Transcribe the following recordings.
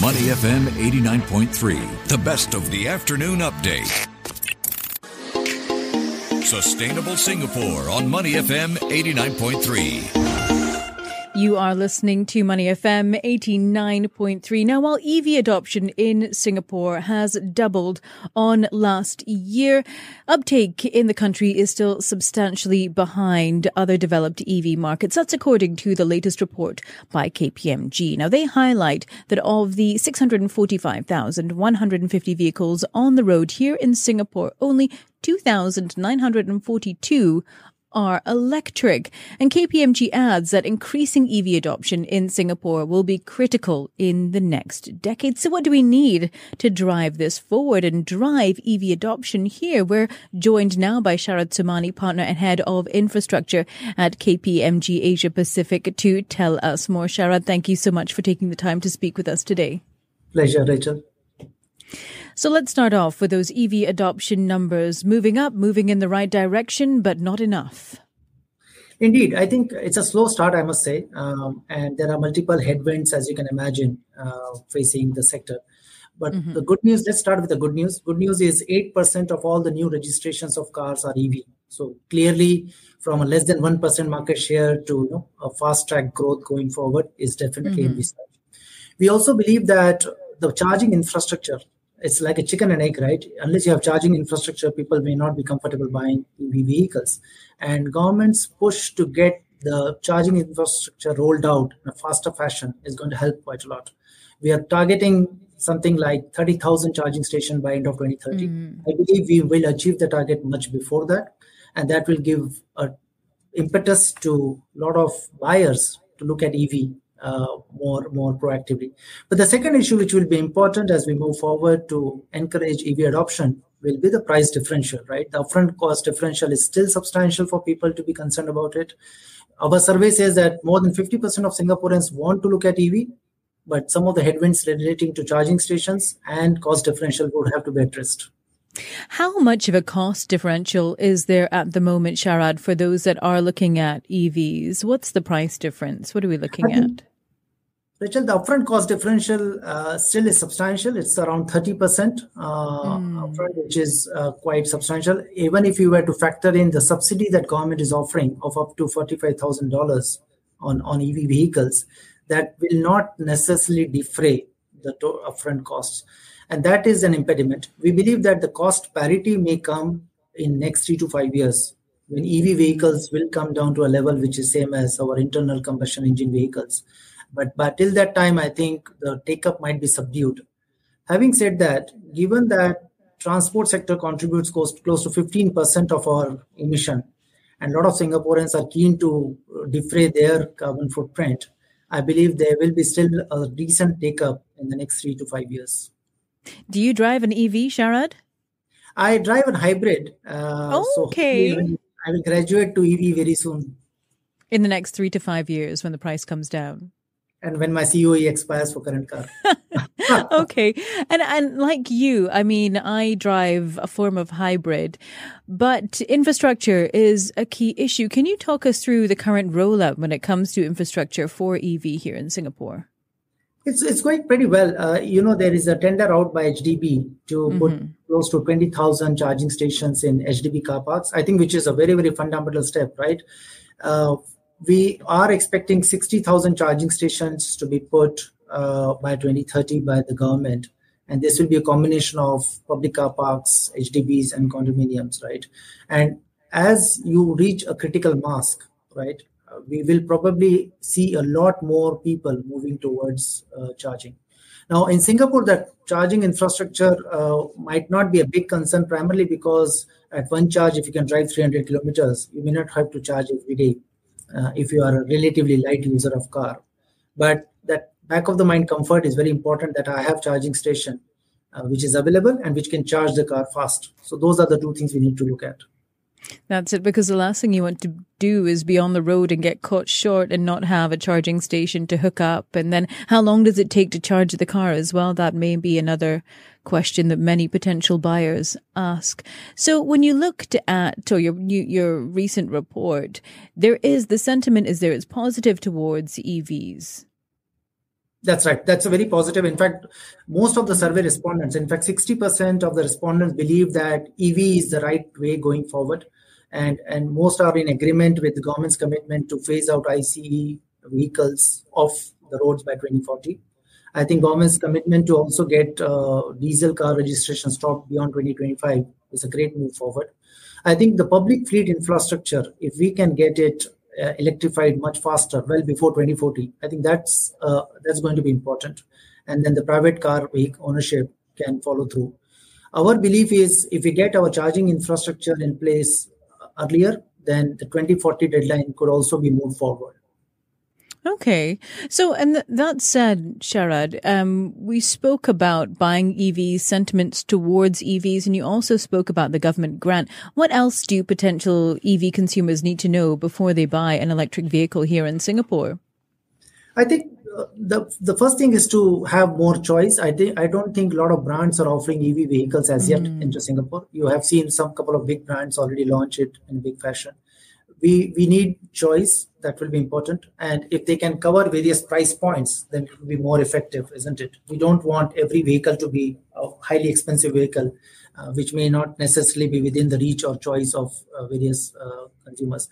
Money FM 89.3, the best of the afternoon update. Sustainable Singapore on Money FM 89.3. You are listening to Money FM 89.3. Now, while EV adoption in Singapore has doubled on last year, uptake in the country is still substantially behind other developed EV markets. That's according to the latest report by KPMG. Now, they highlight that of the 645,150 vehicles on the road here in Singapore, only 2,942 are electric. And KPMG adds that increasing EV adoption in Singapore will be critical in the next decade. So what do we need to drive this forward and drive EV adoption here? We're joined now by Sharad Somani, partner and head of infrastructure at KPMG Asia Pacific to tell us more. Sharad, thank you so much for taking the time to speak with us today. Pleasure, Rachel. So let's start off with those EV adoption numbers moving up, moving in the right direction, but not enough. Indeed, I think it's a slow start, I must say. Um, and there are multiple headwinds, as you can imagine, uh, facing the sector. But mm-hmm. the good news, let's start with the good news. Good news is 8% of all the new registrations of cars are EV. So clearly, from a less than 1% market share to you know, a fast track growth going forward is definitely mm-hmm. in this. We also believe that the charging infrastructure it's like a chicken and egg, right? Unless you have charging infrastructure, people may not be comfortable buying EV vehicles. And government's push to get the charging infrastructure rolled out in a faster fashion is going to help quite a lot. We are targeting something like 30,000 charging stations by end of 2030. Mm-hmm. I believe we will achieve the target much before that, and that will give a impetus to a lot of buyers to look at EV Uh, more more proactively. But the second issue, which will be important as we move forward to encourage EV adoption, will be the price differential. Right, the upfront cost differential is still substantial for people to be concerned about it. Our survey says that more than 50% of Singaporeans want to look at EV, but some of the headwinds relating to charging stations and cost differential would have to be addressed. How much of a cost differential is there at the moment, Sharad, for those that are looking at EVs? What's the price difference? What are we looking at? Rachel, the upfront cost differential uh, still is substantial. It's around 30% uh, mm. upfront, which is uh, quite substantial. Even if you were to factor in the subsidy that government is offering of up to $45,000 on, on EV vehicles, that will not necessarily defray the upfront costs. And that is an impediment. We believe that the cost parity may come in next three to five years when EV vehicles will come down to a level which is same as our internal combustion engine vehicles but, but till that time, I think the take up might be subdued. Having said that, given that transport sector contributes close, close to 15% of our emission, and a lot of Singaporeans are keen to defray their carbon footprint, I believe there will be still a decent take up in the next three to five years. Do you drive an EV, Sharad? I drive a hybrid. Uh, okay. So I will graduate to EV very soon. In the next three to five years when the price comes down and when my COE expires for current car. okay. And and like you, I mean, I drive a form of hybrid, but infrastructure is a key issue. Can you talk us through the current rollout when it comes to infrastructure for EV here in Singapore? It's it's going pretty well. Uh, you know, there is a tender out by HDB to mm-hmm. put close to 20,000 charging stations in HDB car parks. I think which is a very very fundamental step, right? Uh, we are expecting 60,000 charging stations to be put uh, by 2030 by the government. And this will be a combination of public car parks, HDBs, and condominiums, right? And as you reach a critical mass, right, uh, we will probably see a lot more people moving towards uh, charging. Now, in Singapore, that charging infrastructure uh, might not be a big concern, primarily because at one charge, if you can drive 300 kilometers, you may not have to charge every day uh, if you are a relatively light user of car. But that back of the mind comfort is very important that i have charging station uh, which is available and which can charge the car fast. So those are the two things we need to look at that's it, because the last thing you want to do is be on the road and get caught short and not have a charging station to hook up. And then how long does it take to charge the car as well? That may be another question that many potential buyers ask. So when you looked at or your your recent report, there is the sentiment is there is positive towards EVs. That's right. That's a very positive. In fact, most of the survey respondents, in fact, 60% of the respondents believe that EV is the right way going forward. And, and most are in agreement with the government's commitment to phase out ICE vehicles off the roads by 2040. I think government's commitment to also get uh, diesel car registration stopped beyond 2025 is a great move forward. I think the public fleet infrastructure, if we can get it uh, electrified much faster, well before 2040, I think that's uh, that's going to be important. And then the private car week ownership can follow through. Our belief is if we get our charging infrastructure in place earlier, then the 2040 deadline could also be moved forward. Okay. So, and th- that said, Sharad, um, we spoke about buying EVs, sentiments towards EVs, and you also spoke about the government grant. What else do potential EV consumers need to know before they buy an electric vehicle here in Singapore? I think uh, the the first thing is to have more choice. I think I don't think a lot of brands are offering EV vehicles as mm. yet into Singapore. You have seen some couple of big brands already launch it in big fashion we we need choice that will be important. And if they can cover various price points then it will be more effective isn't it? We don't want every vehicle to be a highly expensive vehicle uh, which may not necessarily be within the reach or choice of uh, various uh, consumers.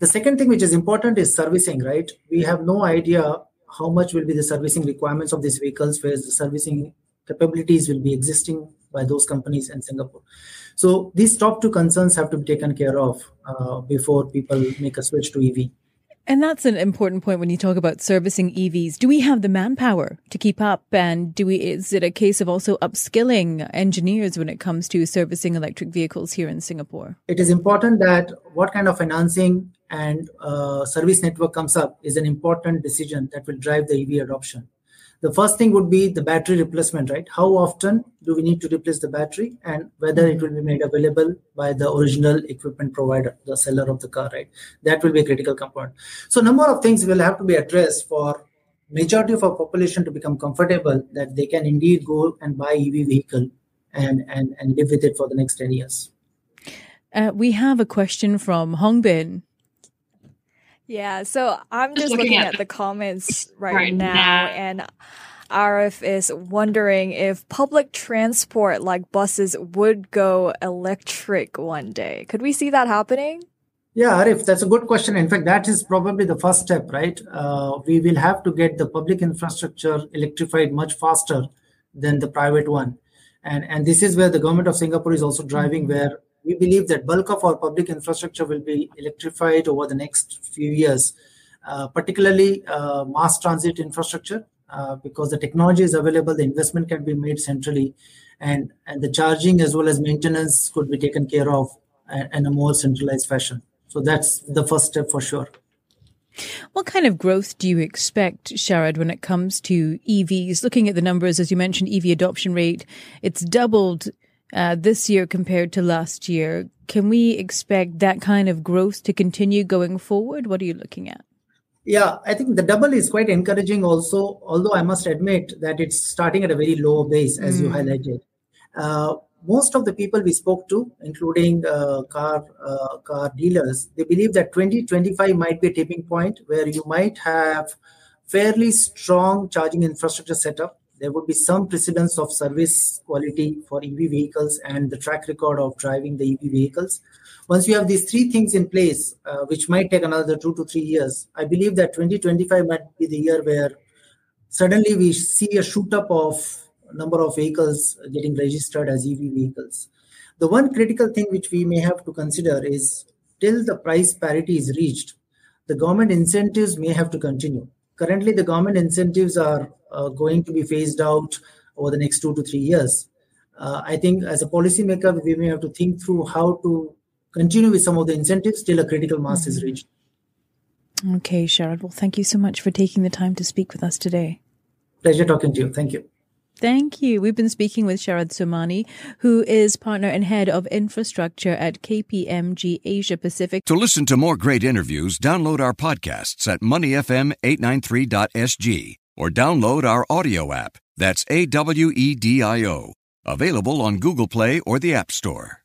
The second thing which is important is servicing right? We have no idea how much will be the servicing requirements of these vehicles whereas the servicing capabilities will be existing by those companies in Singapore. So these top two concerns have to be taken care of uh, before people make a switch to EV. And that's an important point when you talk about servicing EVs. Do we have the manpower to keep up? And do we, is it a case of also upskilling engineers when it comes to servicing electric vehicles here in Singapore? It is important that what kind of financing and uh, service network comes up is an important decision that will drive the EV adoption the first thing would be the battery replacement right? How often do we need to replace the battery and whether it will be made available by the original equipment provider the seller of the car right? That will be a critical component. So number of things will have to be addressed for majority of our population to become comfortable that they can indeed go and buy ev vehicle and and, and live with it for the next 10 years. Uh, we have a question from Hongbin yeah, so I'm just, just looking, looking, at, the comments right, right now, now, and Arif is wondering if public transport like buses would go electric one day. Could we see that happening? Yeah, Arif, that's a good question. In fact, that is probably the first step, right? Uh, we will have to get the public infrastructure electrified much faster than the private one. And, and this is where the government of Singapore is also driving, mm-hmm. where we believe that bulk of our public infrastructure will be electrified over the next few years, uh, particularly uh, mass transit infrastructure, uh, because the technology is available, the investment can be made centrally, and, and the charging as well as maintenance could be taken care of in a more centralized fashion. So that's the first step for sure. What kind of growth do you expect, Sharad, when it comes to EVs? Looking at the numbers, as you mentioned, EV adoption rate, it's doubled uh, this year compared to last year. Can we expect that kind of growth to continue going forward? What are you looking at? Yeah, I think the double is quite encouraging also, although I must admit that it's starting at a very low base, as mm. you highlighted. Uh, most of the people we spoke to, including uh, car uh, car dealers, they believe that 2025 might be a tipping point where you might have fairly strong charging infrastructure setup there would be some precedence of service quality for EV vehicles and the track record of driving the EV vehicles. Once you have these three things in place, uh, which might take another two to three years, I believe that 2025 might be the year where suddenly we see a shoot up of number of vehicles getting registered as EV vehicles. The one critical thing which we may have to consider is till the price parity is reached, the government incentives may have to continue. Currently, the government incentives are uh, going to be phased out over the next two to three years. Uh, I think as a policymaker, we may have to think through how to continue with some of the incentives till a critical mass mm-hmm. is reached. Okay, Sharad. Well, thank you so much for taking the time to speak with us today. Pleasure talking to you. Thank you. Thank you. We've been speaking with Sharad Somani, who is partner and head of infrastructure at KPMG Asia Pacific. To listen to more great interviews, download our podcasts at moneyfm893.sg or download our audio app. That's A W E D I O. Available on Google Play or the App Store.